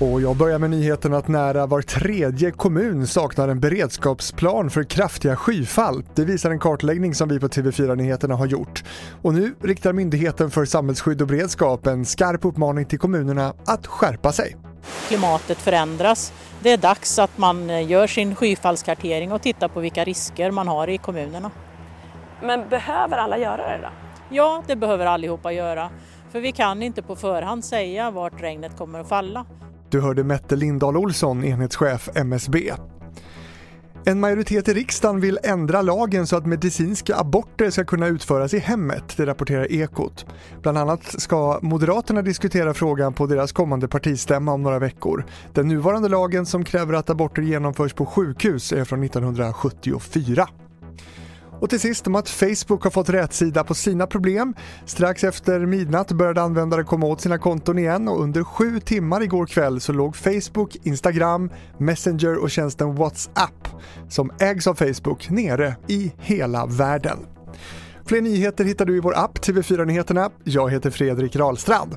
Och jag börjar med nyheten att nära var tredje kommun saknar en beredskapsplan för kraftiga skyfall. Det visar en kartläggning som vi på TV4 Nyheterna har gjort. Och nu riktar Myndigheten för samhällsskydd och beredskap en skarp uppmaning till kommunerna att skärpa sig. Klimatet förändras. Det är dags att man gör sin skyfallskartering och tittar på vilka risker man har i kommunerna. Men behöver alla göra det då? Ja, det behöver allihopa göra. För vi kan inte på förhand säga vart regnet kommer att falla. Du hörde Mette Lindahl Olsson, enhetschef MSB. En majoritet i riksdagen vill ändra lagen så att medicinska aborter ska kunna utföras i hemmet, det rapporterar Ekot. Bland annat ska Moderaterna diskutera frågan på deras kommande partistämma om några veckor. Den nuvarande lagen som kräver att aborter genomförs på sjukhus är från 1974. Och till sist om att Facebook har fått rätsida på sina problem. Strax efter midnatt började användare komma åt sina konton igen och under sju timmar igår kväll så låg Facebook, Instagram, Messenger och tjänsten WhatsApp som ägs av Facebook nere i hela världen. Fler nyheter hittar du i vår app TV4 Nyheterna. Jag heter Fredrik Rahlstrand.